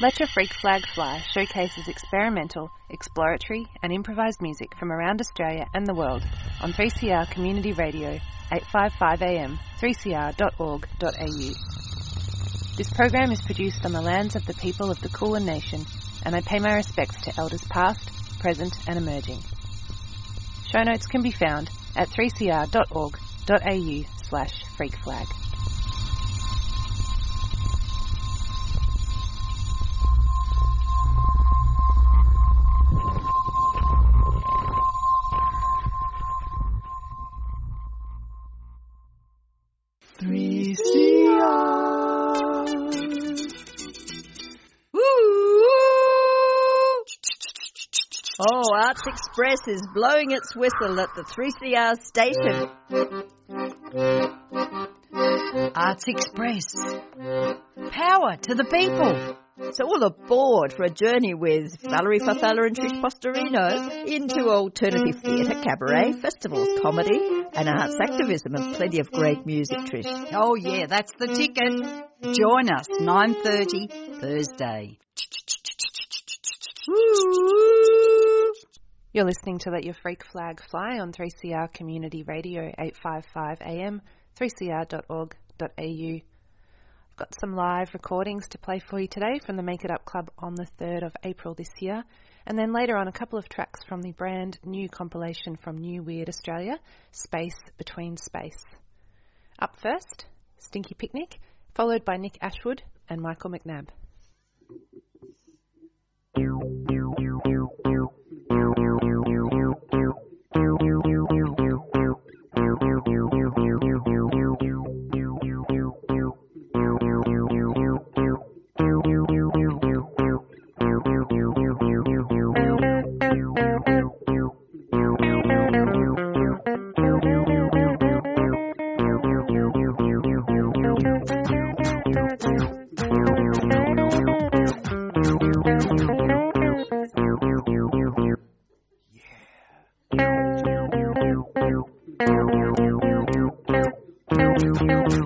Let Your Freak Flag Fly showcases experimental, exploratory, and improvised music from around Australia and the world on 3CR Community Radio, 855 AM, 3cr.org.au. This program is produced on the lands of the people of the Kulin Nation, and I pay my respects to elders past, present, and emerging. Show notes can be found at 3cr.org.au slash freakflag. Oh, Express is blowing its whistle at the 3CR station. Arts Express. Power to the people. So all aboard for a journey with Valerie Farfalla and Trish Postorino into alternative theatre, cabaret, festivals, comedy, and arts activism, and plenty of great music, Trish. Oh yeah, that's the ticket. Join us 9:30 Thursday. You're listening to Let Your Freak Flag Fly on 3CR Community Radio 855 AM, 3cr.org.au. I've got some live recordings to play for you today from the Make It Up Club on the 3rd of April this year, and then later on a couple of tracks from the brand new compilation from New Weird Australia, Space Between Space. Up first, Stinky Picnic, followed by Nick Ashwood and Michael McNabb. It's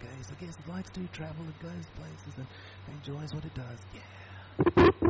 suitcase. I guess it likes to travel. It goes places and enjoys what it does. Yeah.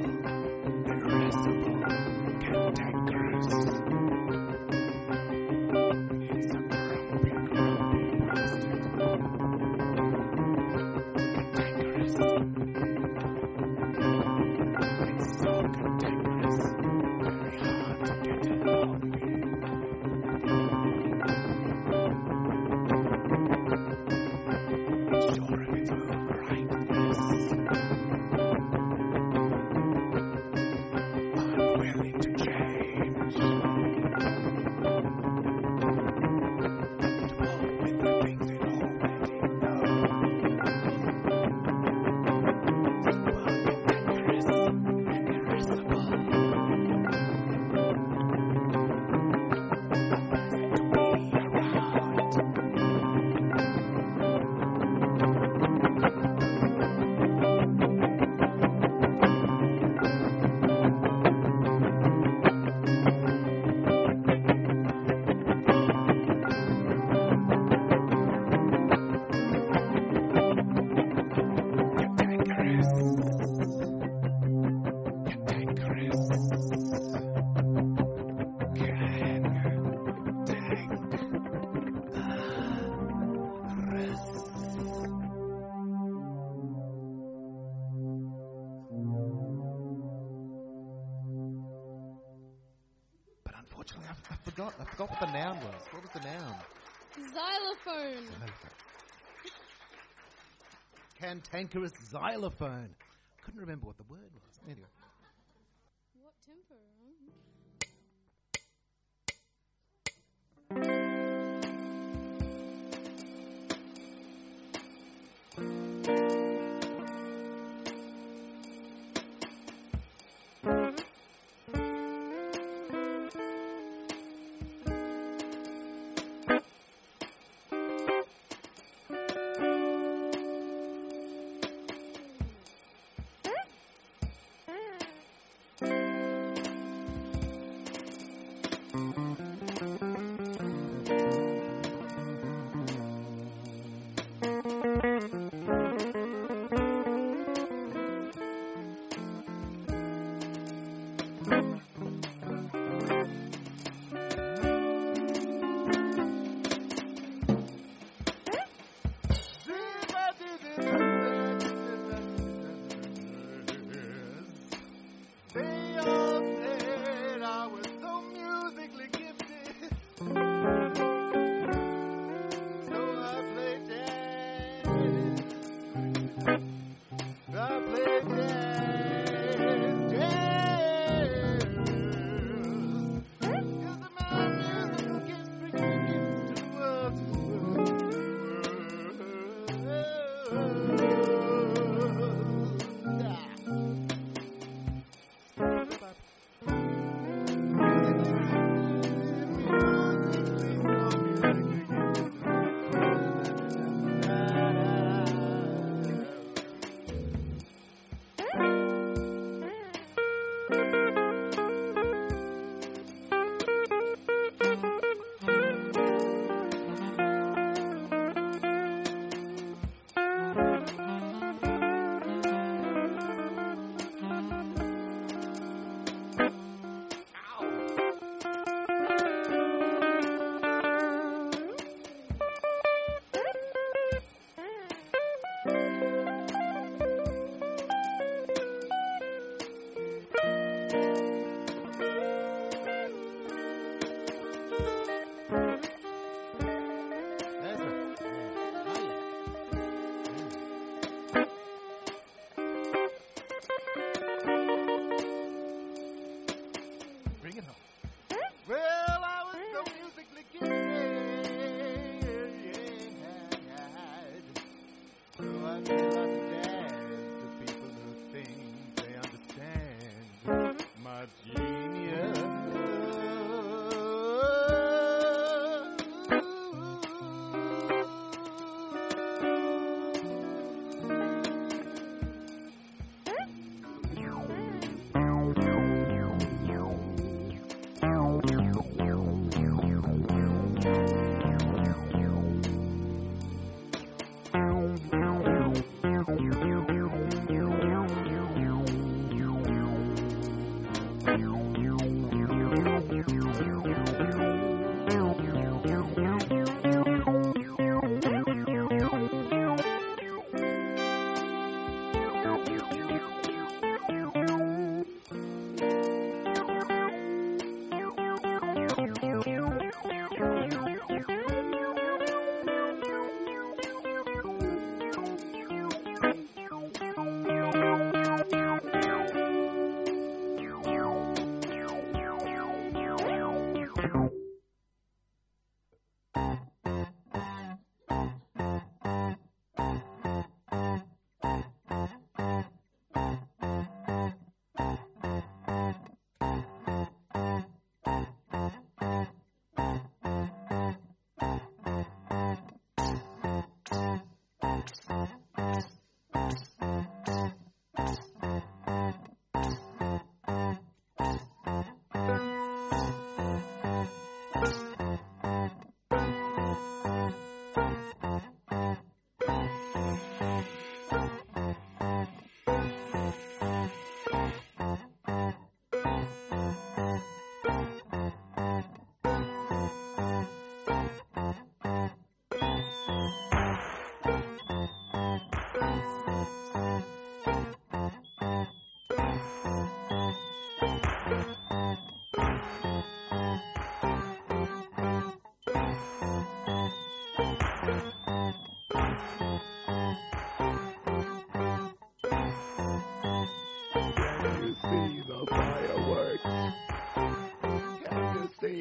Bye. the noun was. What was the noun? Xylophone. xylophone. Cantankerous xylophone. Couldn't remember what the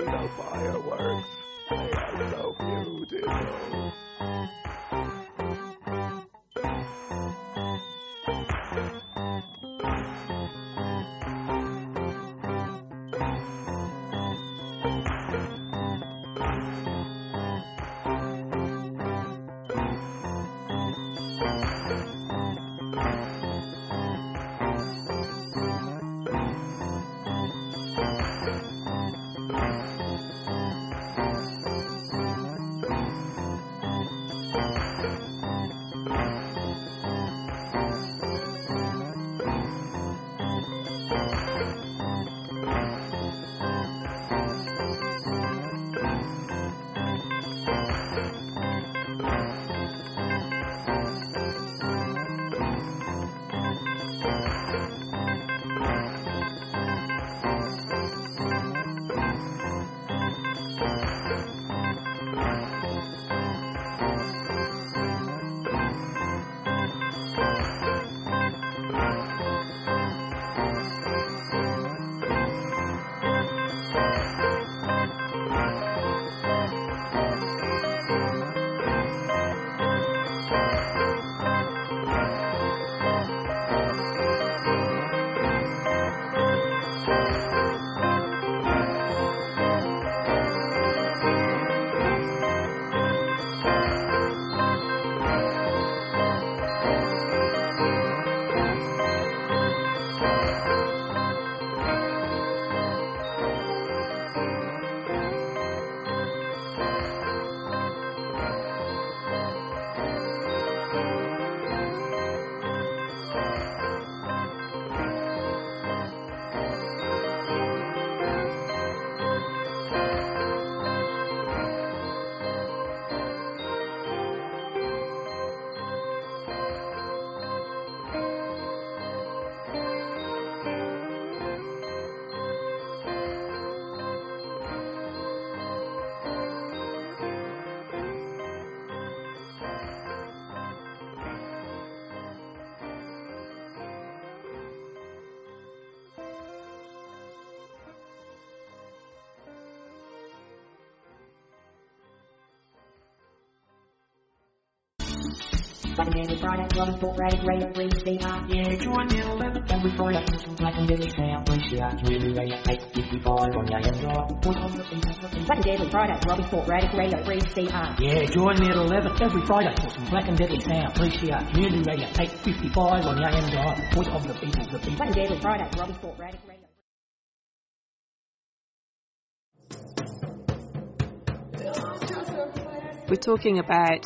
the fireworks. They are so beautiful. Black and Deadly Friday, Robin Sport Radio, Radio 3CR. Yeah, join me at 11 every Friday. Some Black and Deadly Sound, 3CR. Community Radio 855 on the AM dial. Put on the Black and Deadly Friday, Robin Sport Radio, Radio 3CR. Yeah, join me at 11 every Friday for some Black and Deadly Sound, 3CR. Community Radio 855 on the AM dial. Voice of the people, the people. Black and Friday, Robin Sport Radio, Radio. We're talking about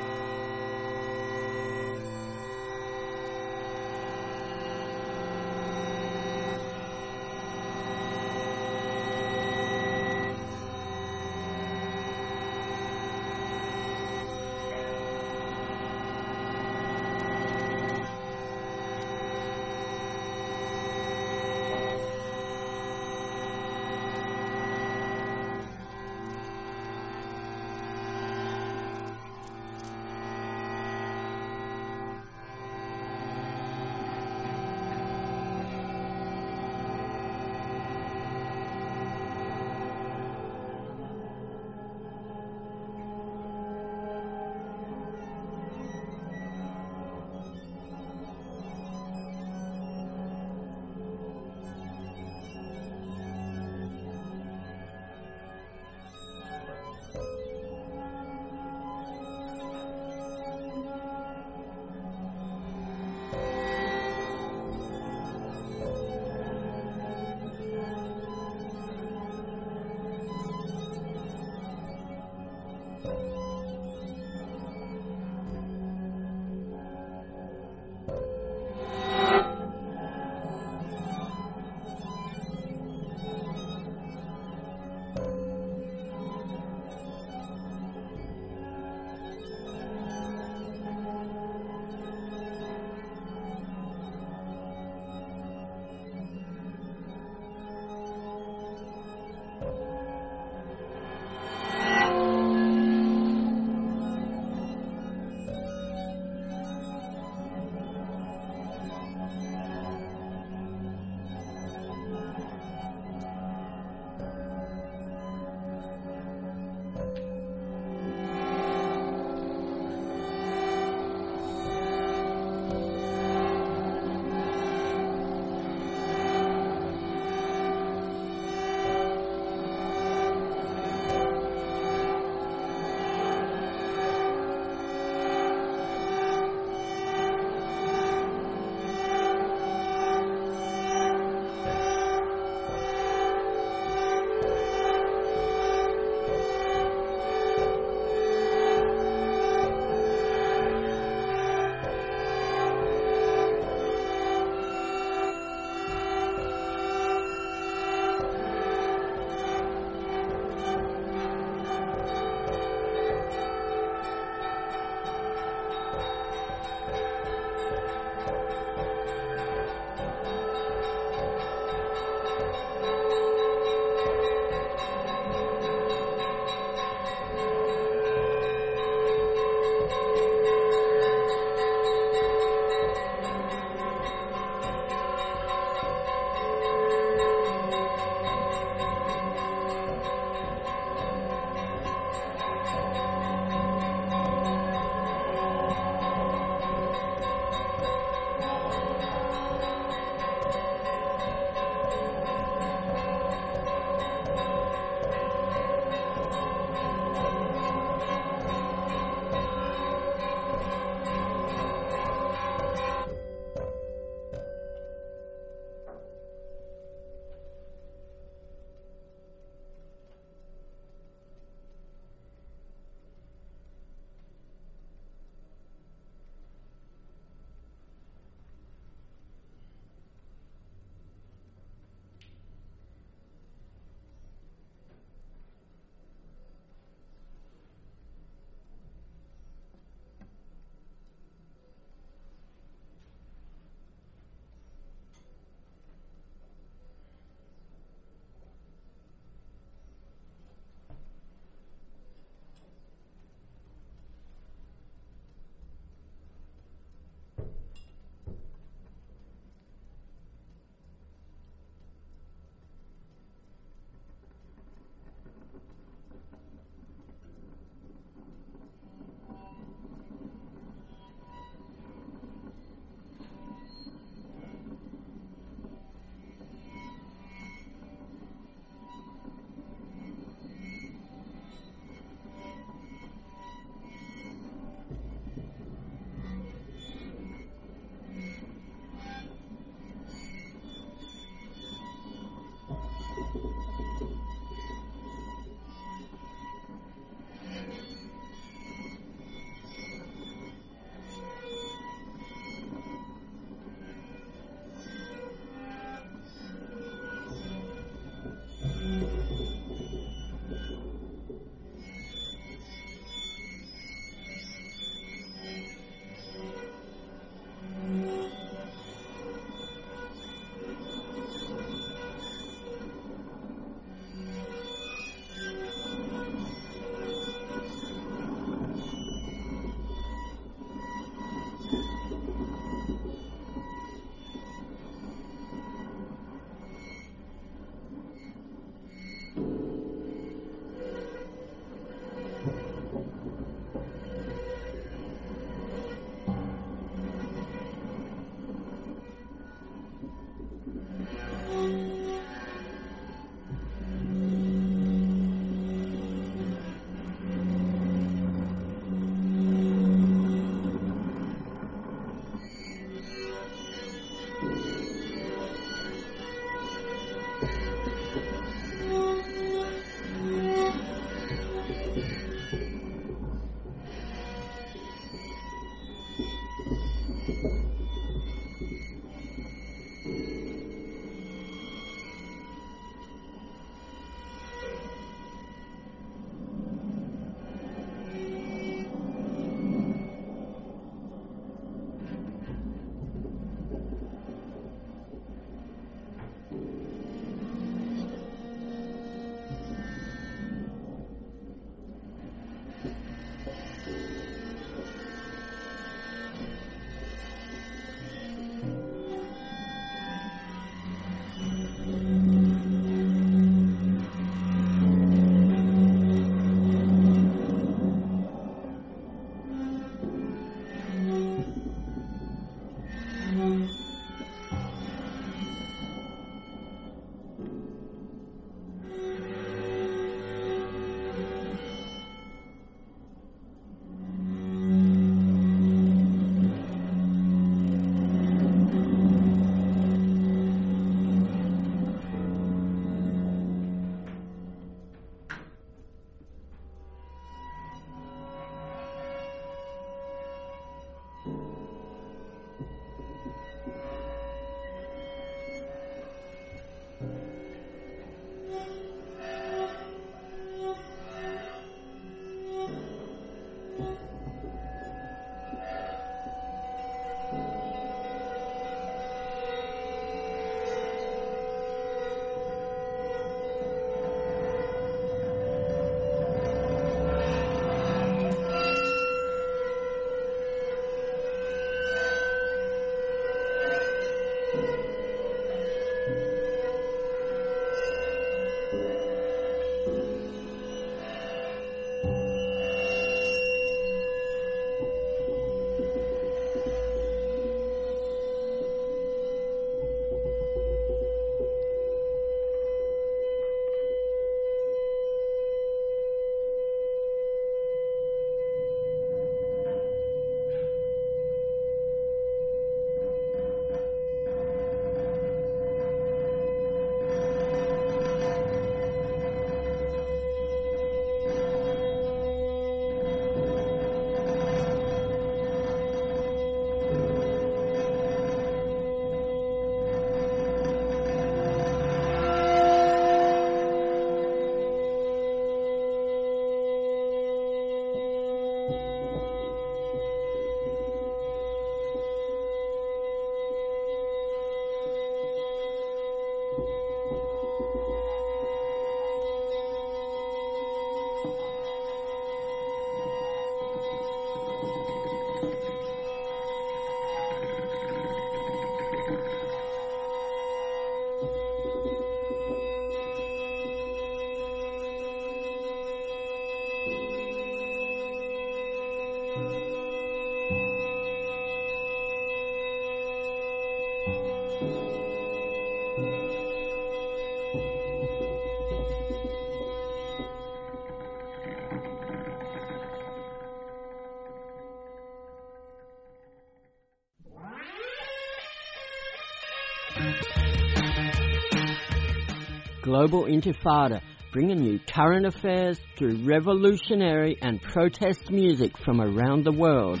Global Intifada, bringing you current affairs through revolutionary and protest music from around the world.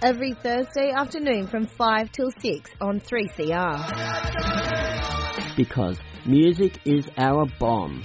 Every Thursday afternoon from 5 till 6 on 3CR. Because music is our bomb.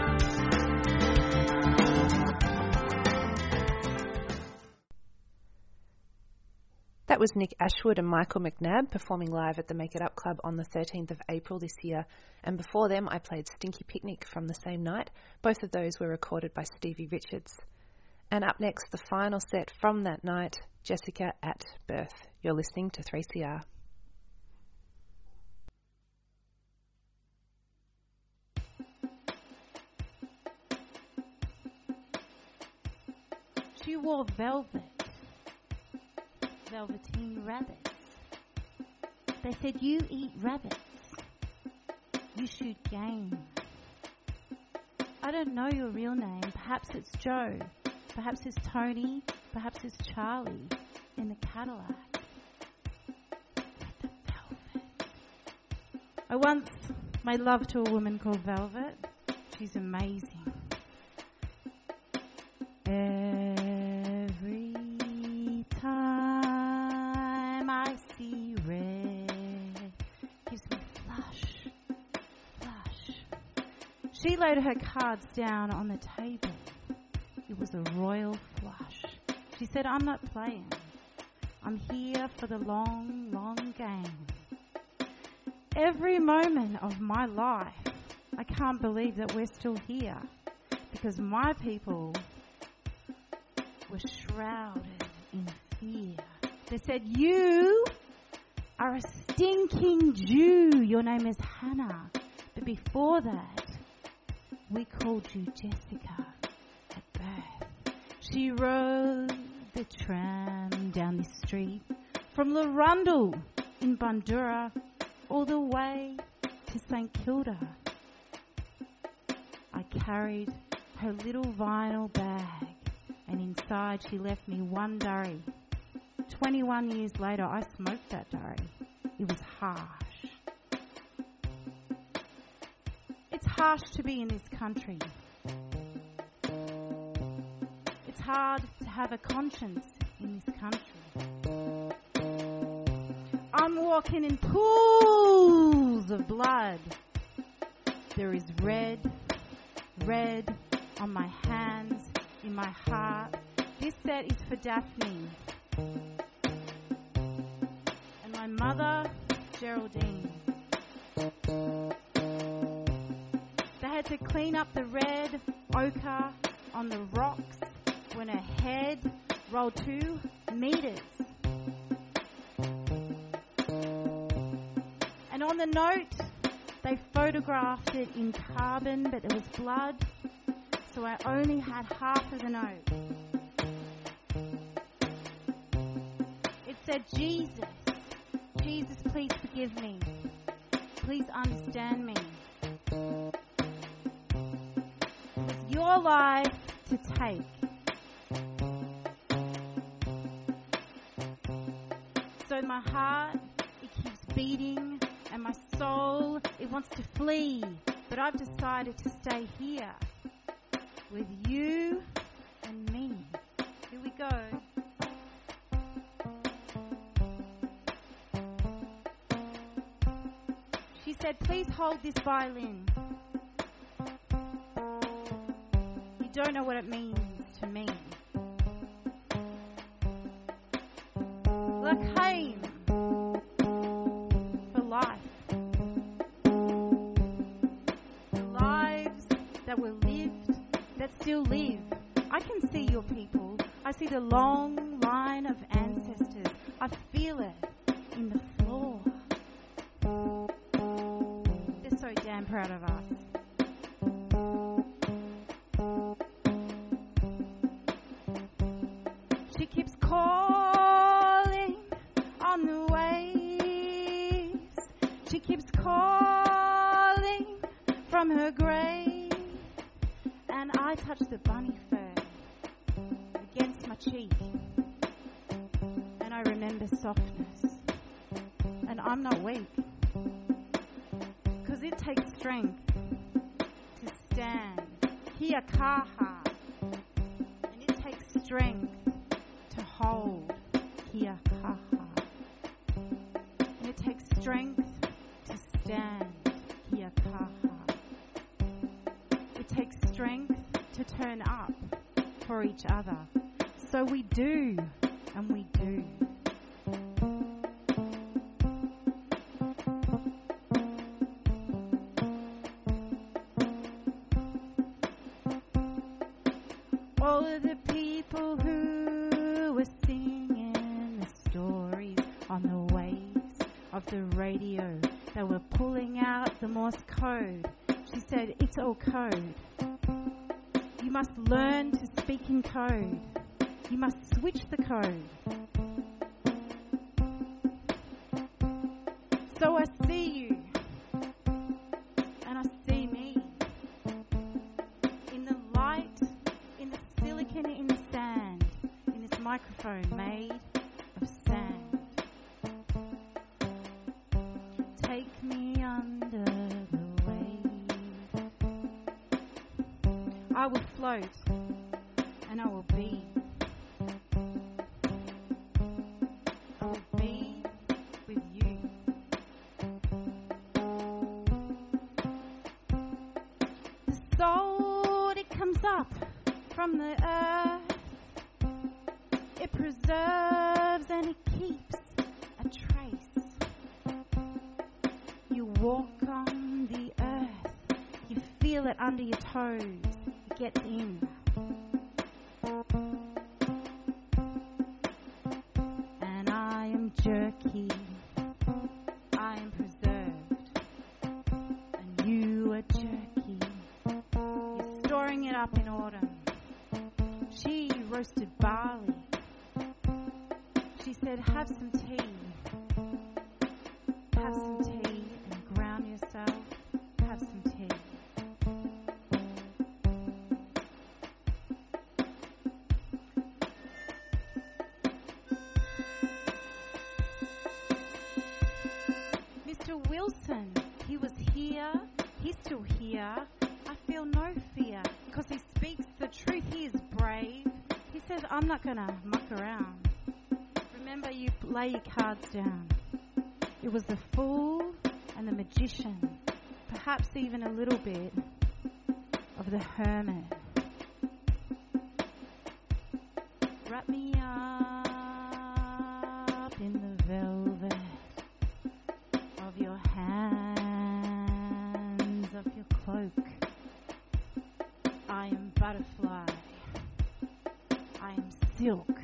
Was Nick Ashwood and Michael McNabb performing live at the Make It Up Club on the 13th of April this year. And before them, I played Stinky Picnic from the same night. Both of those were recorded by Stevie Richards. And up next, the final set from that night, Jessica at Birth. You're listening to 3CR. She wore velvet, velveteen rabbits. They said, You eat rabbits, you shoot game. I don't know your real name. Perhaps it's Joe. Perhaps it's Tony. Perhaps it's Charlie in the Cadillac. The velvet. I once made love to a woman called Velvet. She's amazing. Laid her cards down on the table. It was a royal flush. She said, I'm not playing. I'm here for the long, long game. Every moment of my life, I can't believe that we're still here because my people were shrouded in fear. They said, You are a stinking Jew. Your name is Hannah. But before that, we called you Jessica at birth. She rode the tram down the street from Larundel in Bundoora all the way to St Kilda. I carried her little vinyl bag and inside she left me one durry. 21 years later, I smoked that durry. It was harsh. Harsh to be in this country. It's hard to have a conscience in this country. I'm walking in pools of blood. There is red, red on my hands, in my heart. This set is for Daphne. And my mother, Geraldine. Had to clean up the red ochre on the rocks when her head rolled two meters. And on the note, they photographed it in carbon, but there was blood, so I only had half of the note. It said, Jesus, Jesus, please forgive me. Please understand me. Your life to take. So my heart, it keeps beating, and my soul, it wants to flee. But I've decided to stay here with you and me. Here we go. She said, Please hold this violin. Don't know what it means strength to turn up for each other. So we do, and we do. All of the people who were singing the stories on the waves of the radio, they were pulling out the Morse code. She said, It's all code code. You must switch the code. I am butterfly. I am silk.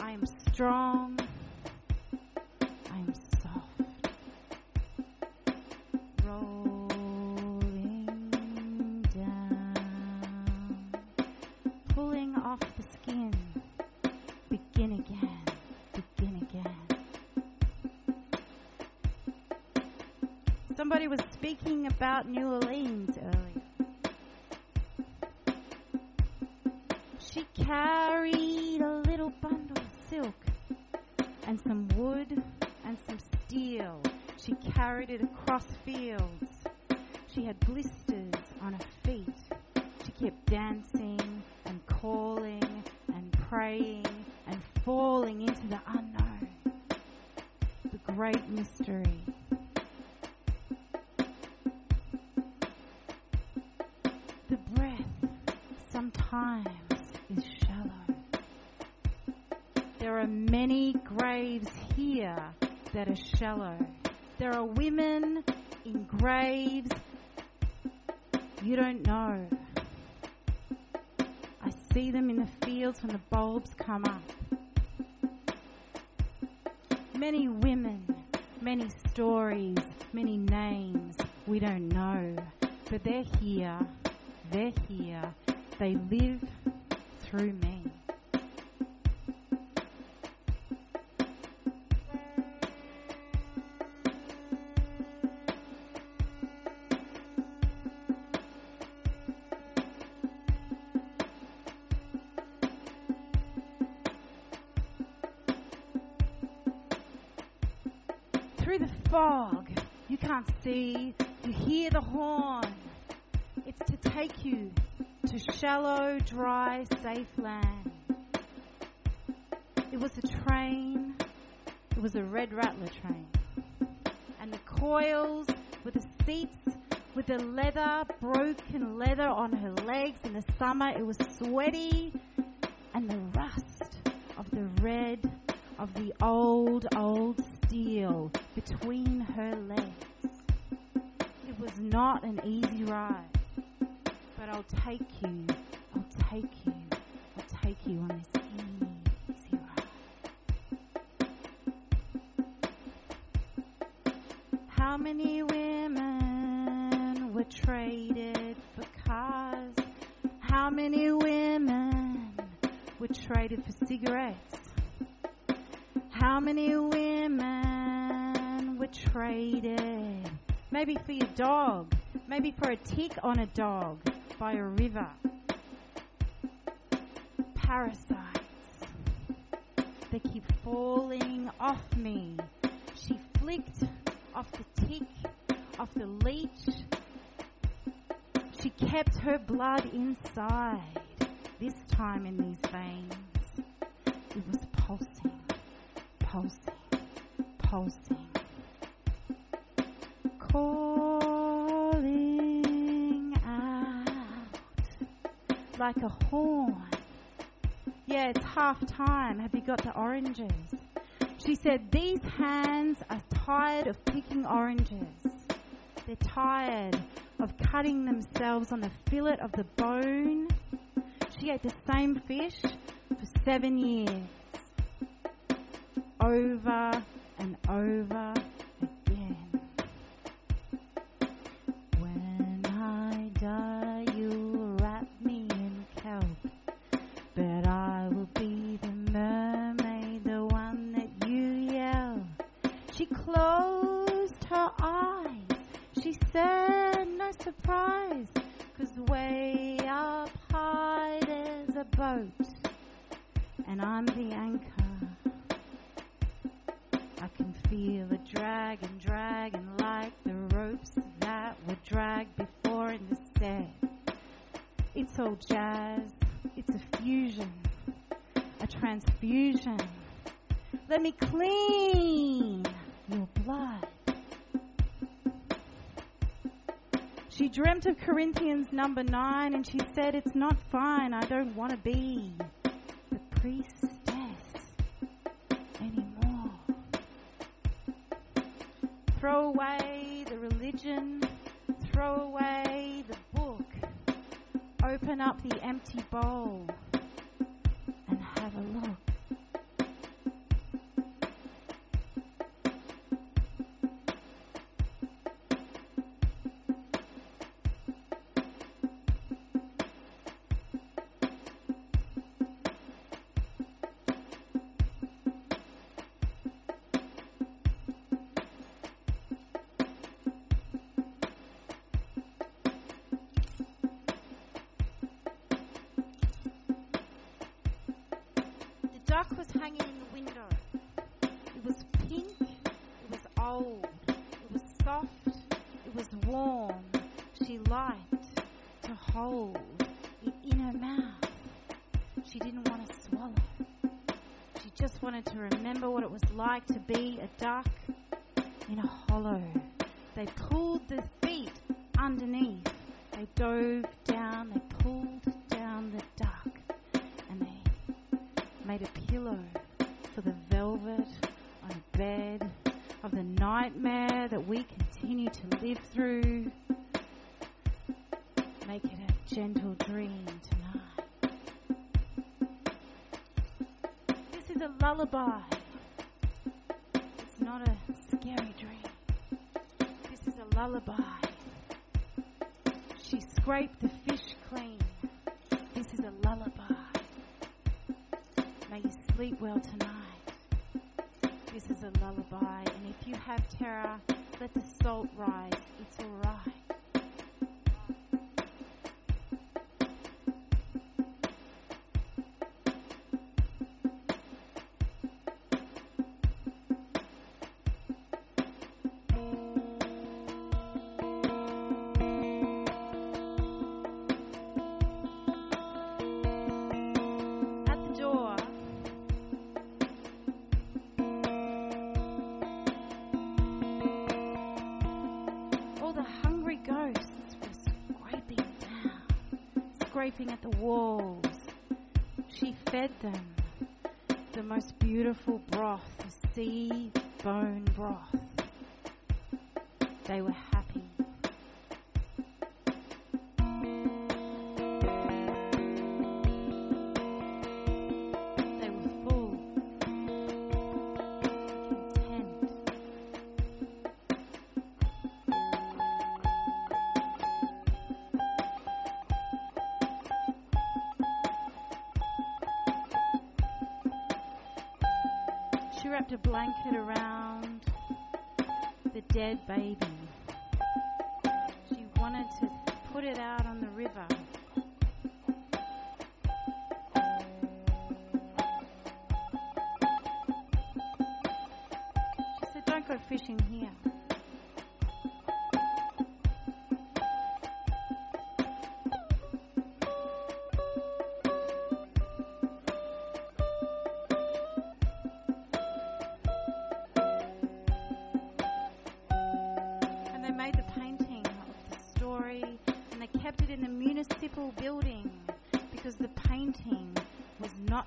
I am strong. I am soft. Rolling down. Pulling off the skin. Begin again. Begin again. Somebody was speaking about New Orleans how many women would trade it for cigarettes? How many women would trade it? Maybe for your dog, maybe for a tick on a dog by a river. Parasites. They keep falling off me. She flicked off the tick, off the leech, she kept her blood inside, this time in these veins. It was pulsing, pulsing, pulsing. Calling out like a horn. Yeah, it's half time. Have you got the oranges? She said, These hands are tired of picking oranges. They're tired cutting themselves on the fillet of the bone. She ate the same fish for seven years. Over and over front of Corinthians number 9 and she said, It's not fine. I don't want to be. like to be a dark scraping at the walls. She fed them the most beautiful broth, sea bone broth. They were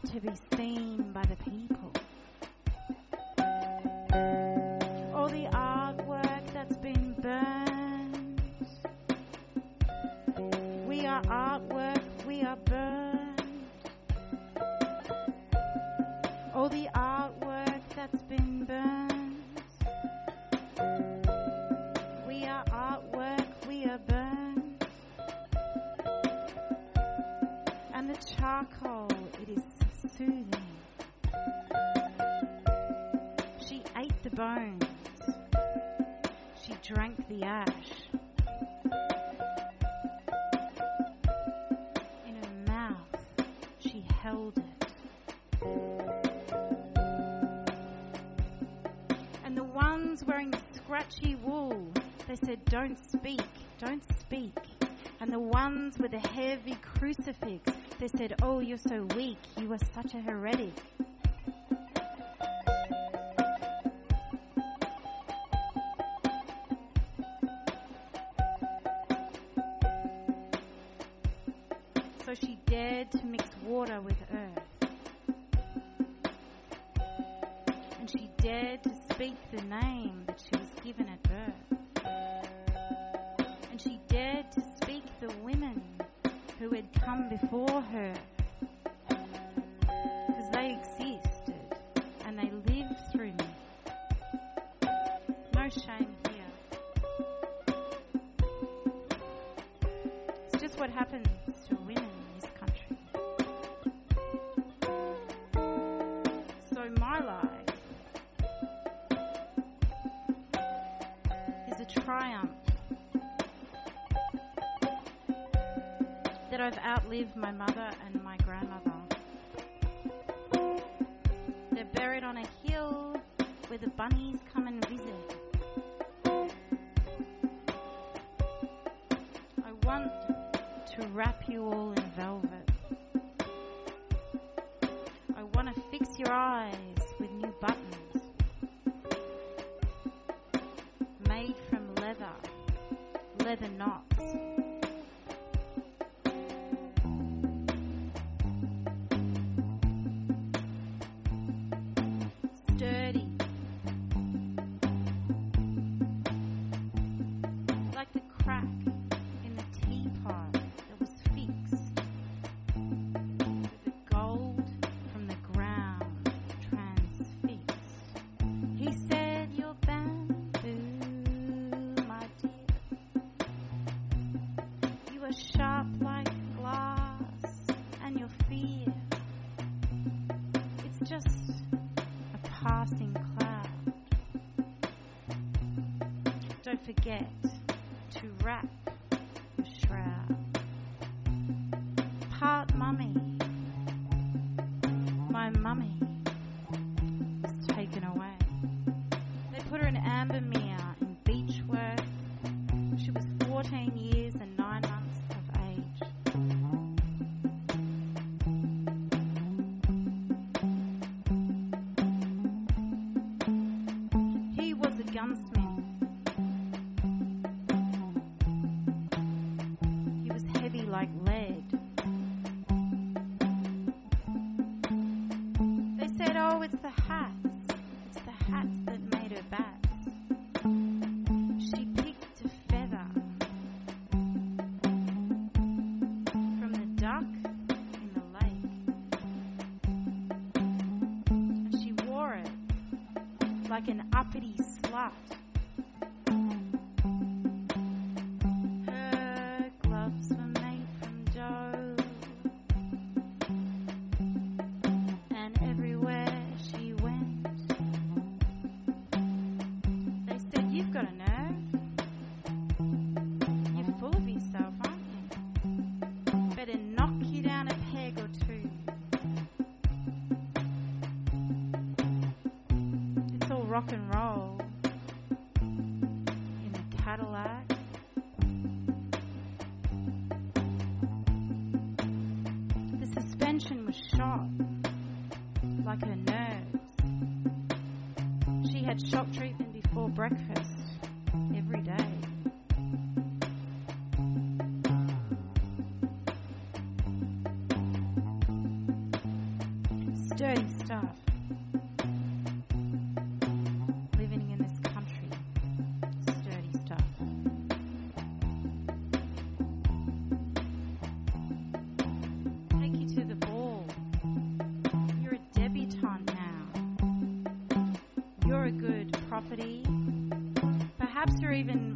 to be seen by the people. 11 knots. Perhaps you're even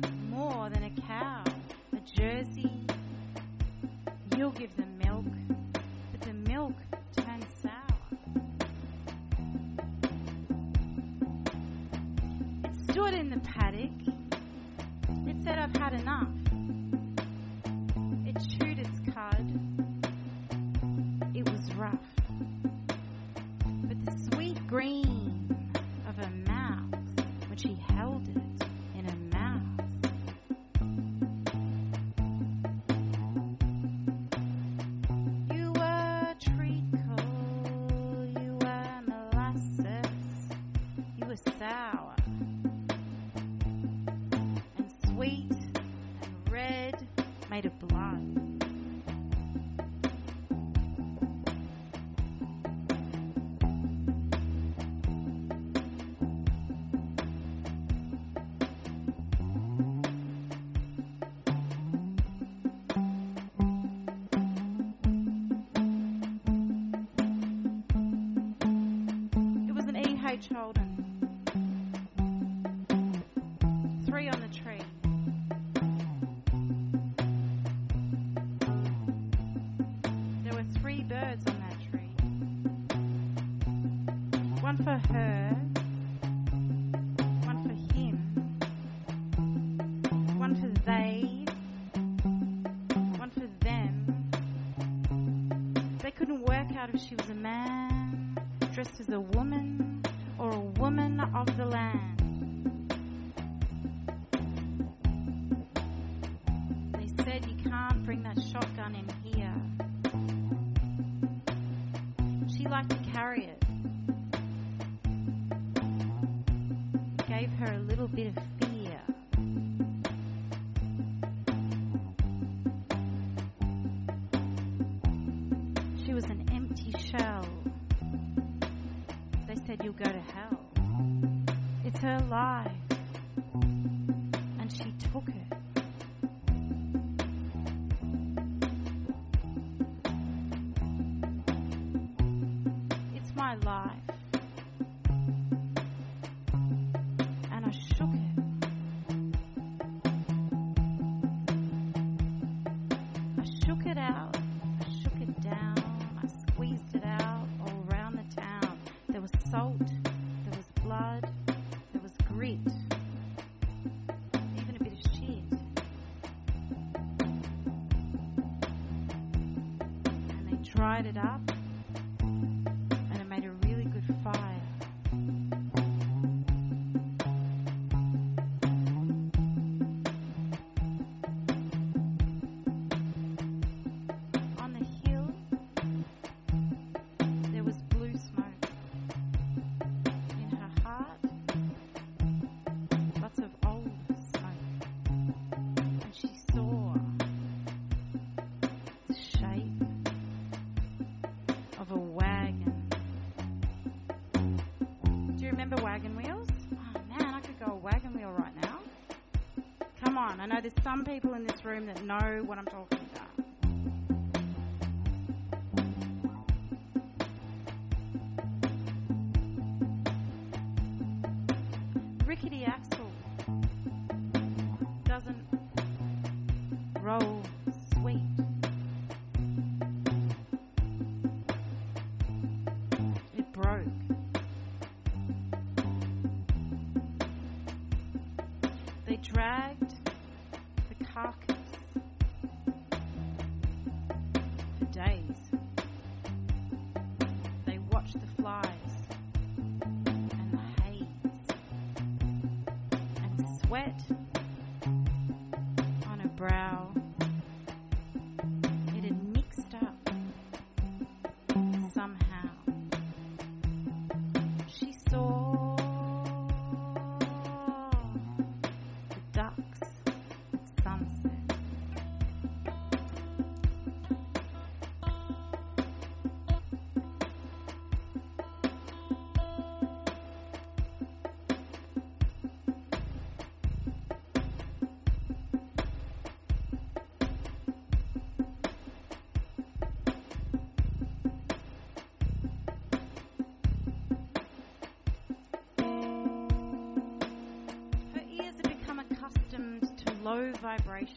write it up. some people in this room that know what I'm talking low vibration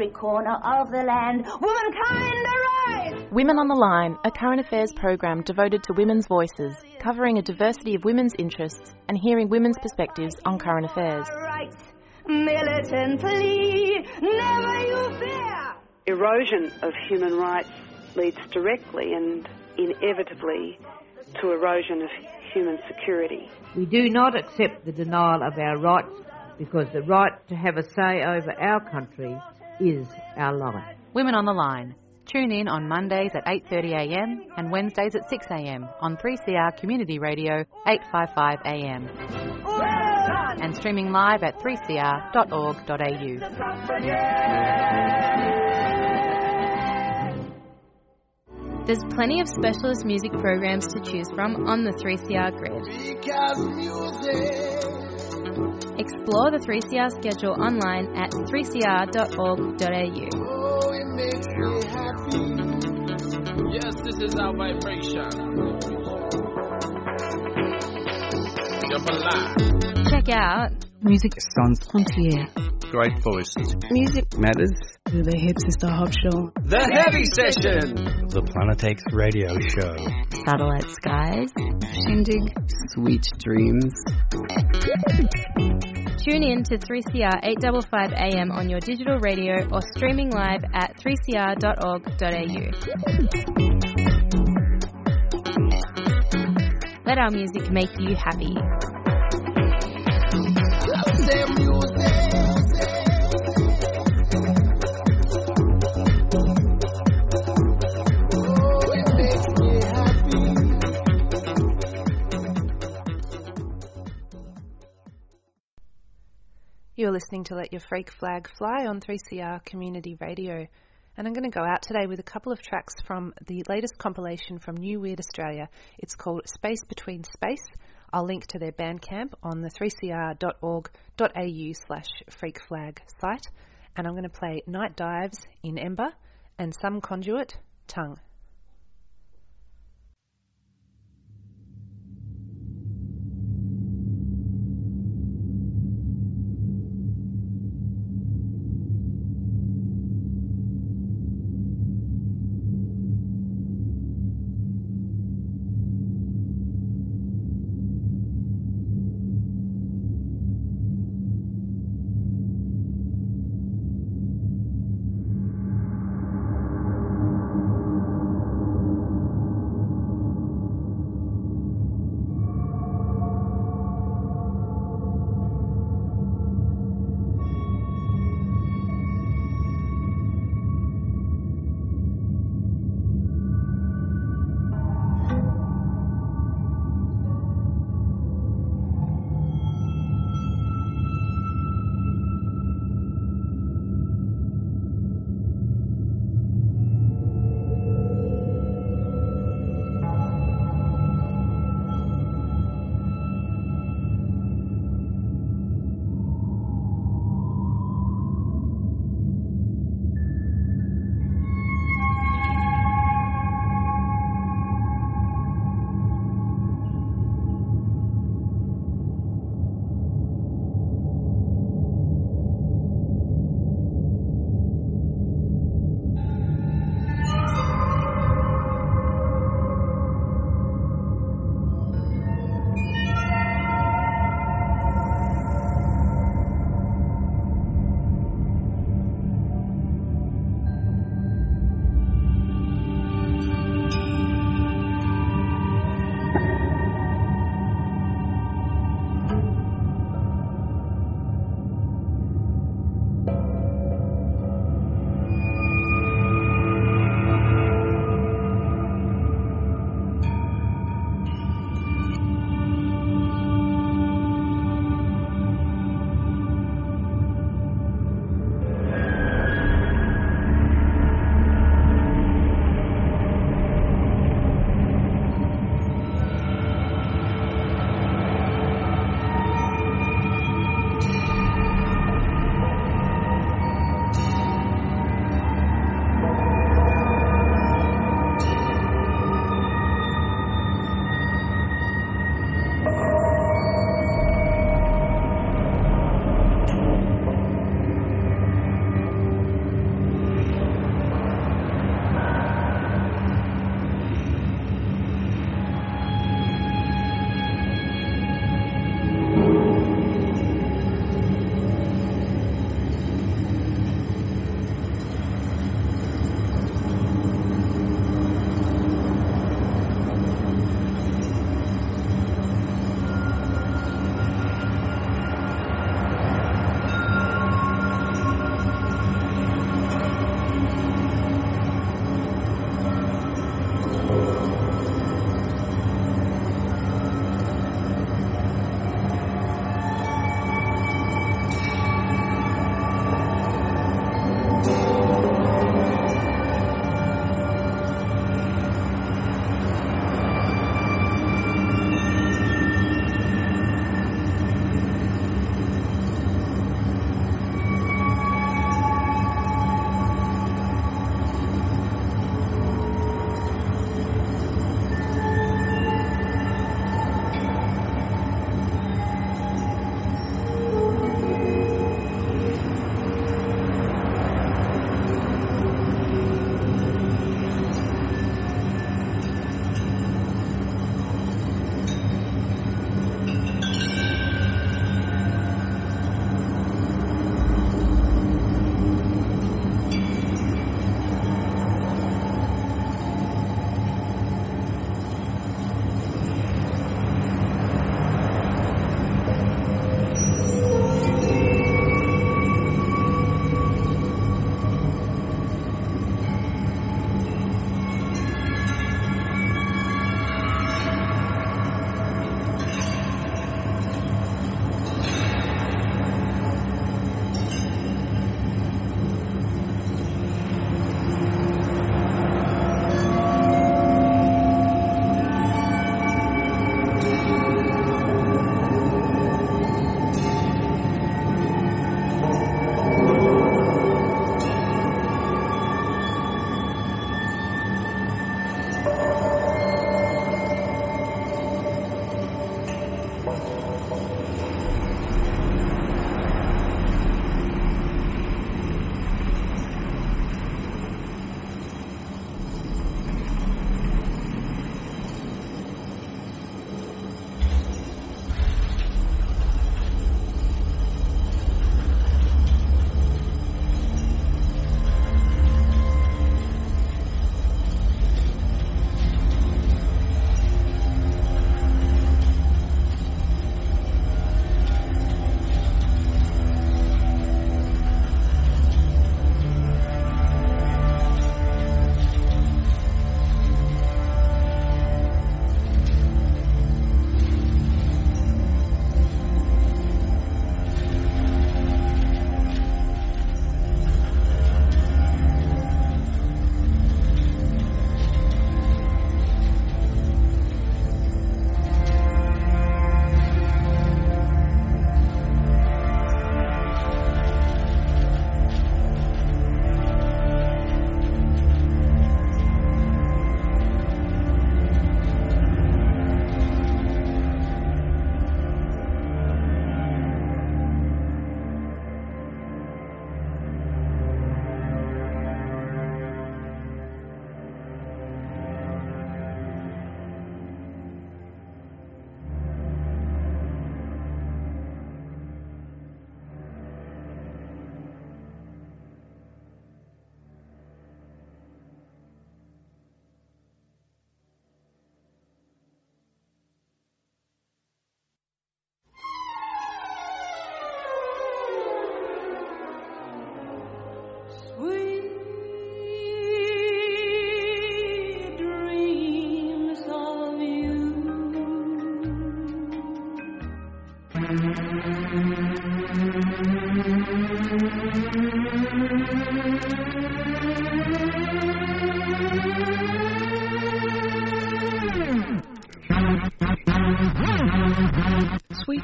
every corner of the land. Womankind arise! Women on the Line, a current affairs program devoted to women's voices, covering a diversity of women's interests and hearing women's perspectives on current affairs. Right, militantly, never you fear! Erosion of human rights leads directly and inevitably to erosion of human security. We do not accept the denial of our rights because the right to have a say over our country is our life. Women on the Line. Tune in on Mondays at 8.30am and Wednesdays at 6am on 3CR Community Radio 855am. And streaming live at 3cr.org.au. There's plenty of specialist music programs to choose from on the 3CR grid. Explore the 3CR schedule online at 3cr.org.au. Yes, this is our vibration. Jump alive. Check out Music Sans Frontières. Great voices. Music Matters. The Hip Sister Hop Show. The Heavy Session. The Planetex Radio Show. Satellite Skies. Shindig. Sweet Dreams. Tune in to 3CR 855 AM on your digital radio or streaming live at 3cr.org.au. Let our music make you happy. You're listening to Let Your Freak Flag Fly on 3CR Community Radio. And I'm going to go out today with a couple of tracks from the latest compilation from New Weird Australia. It's called Space Between Space. I'll link to their Bandcamp on the 3cr.org.au slash freakflag site. And I'm going to play Night Dives in Ember and Some Conduit Tongue.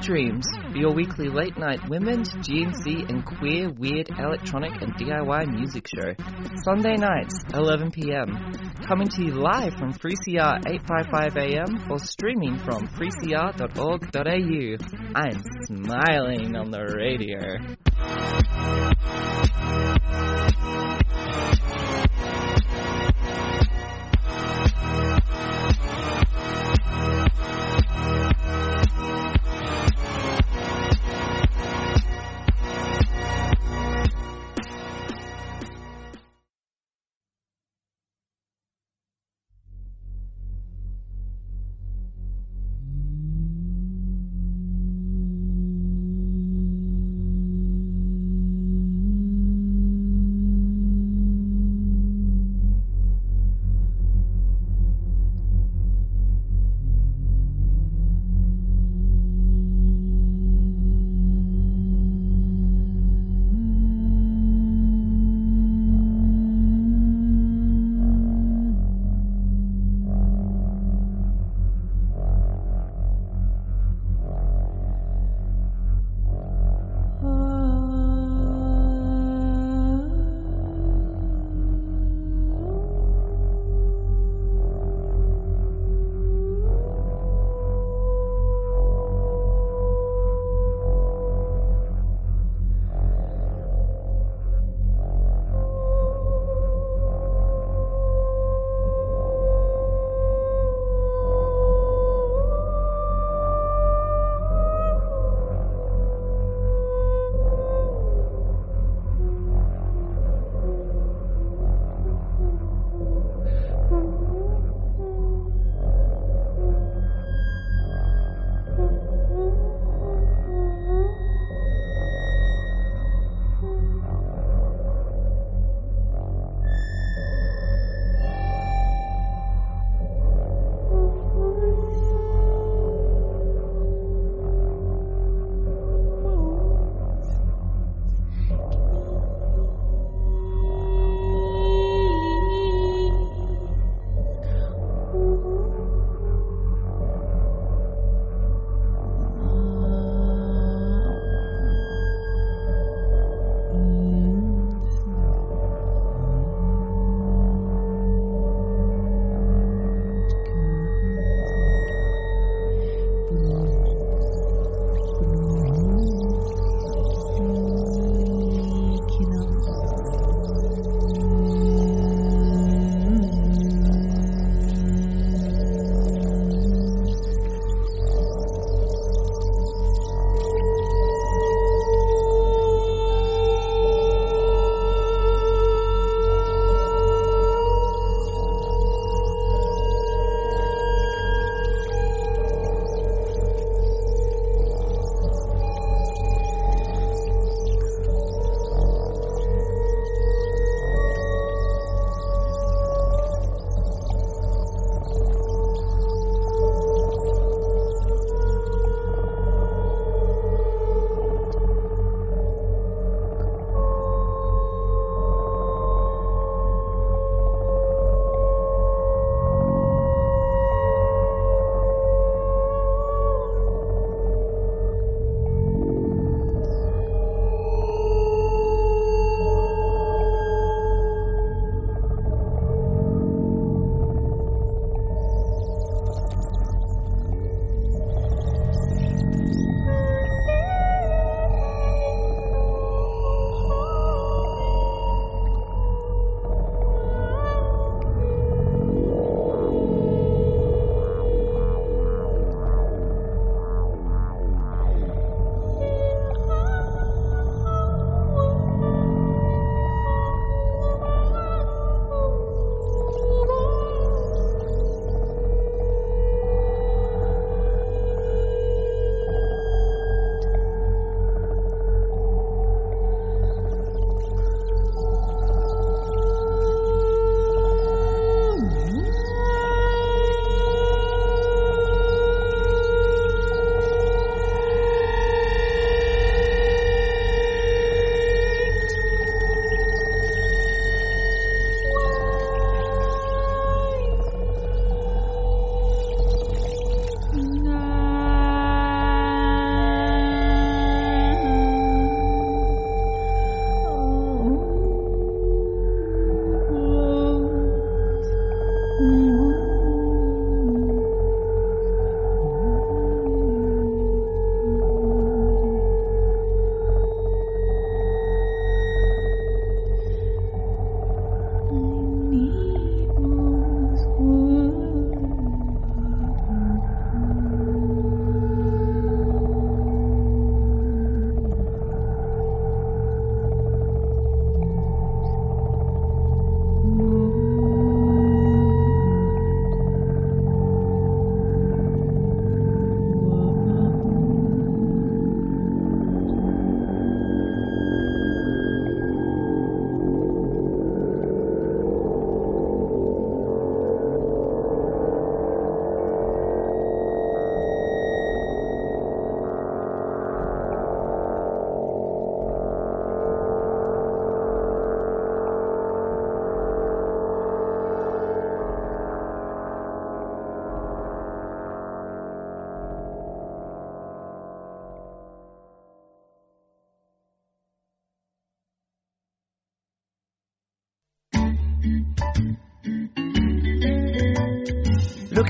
Dreams, your weekly late night women's, GNC, and queer, weird, electronic, and DIY music show. Sunday nights, 11 pm. Coming to you live from 3CR 855 am or streaming from 3cr.org.au. I'm smiling on the radio.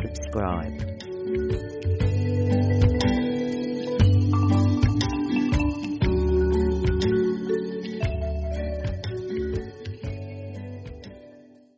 subscribe.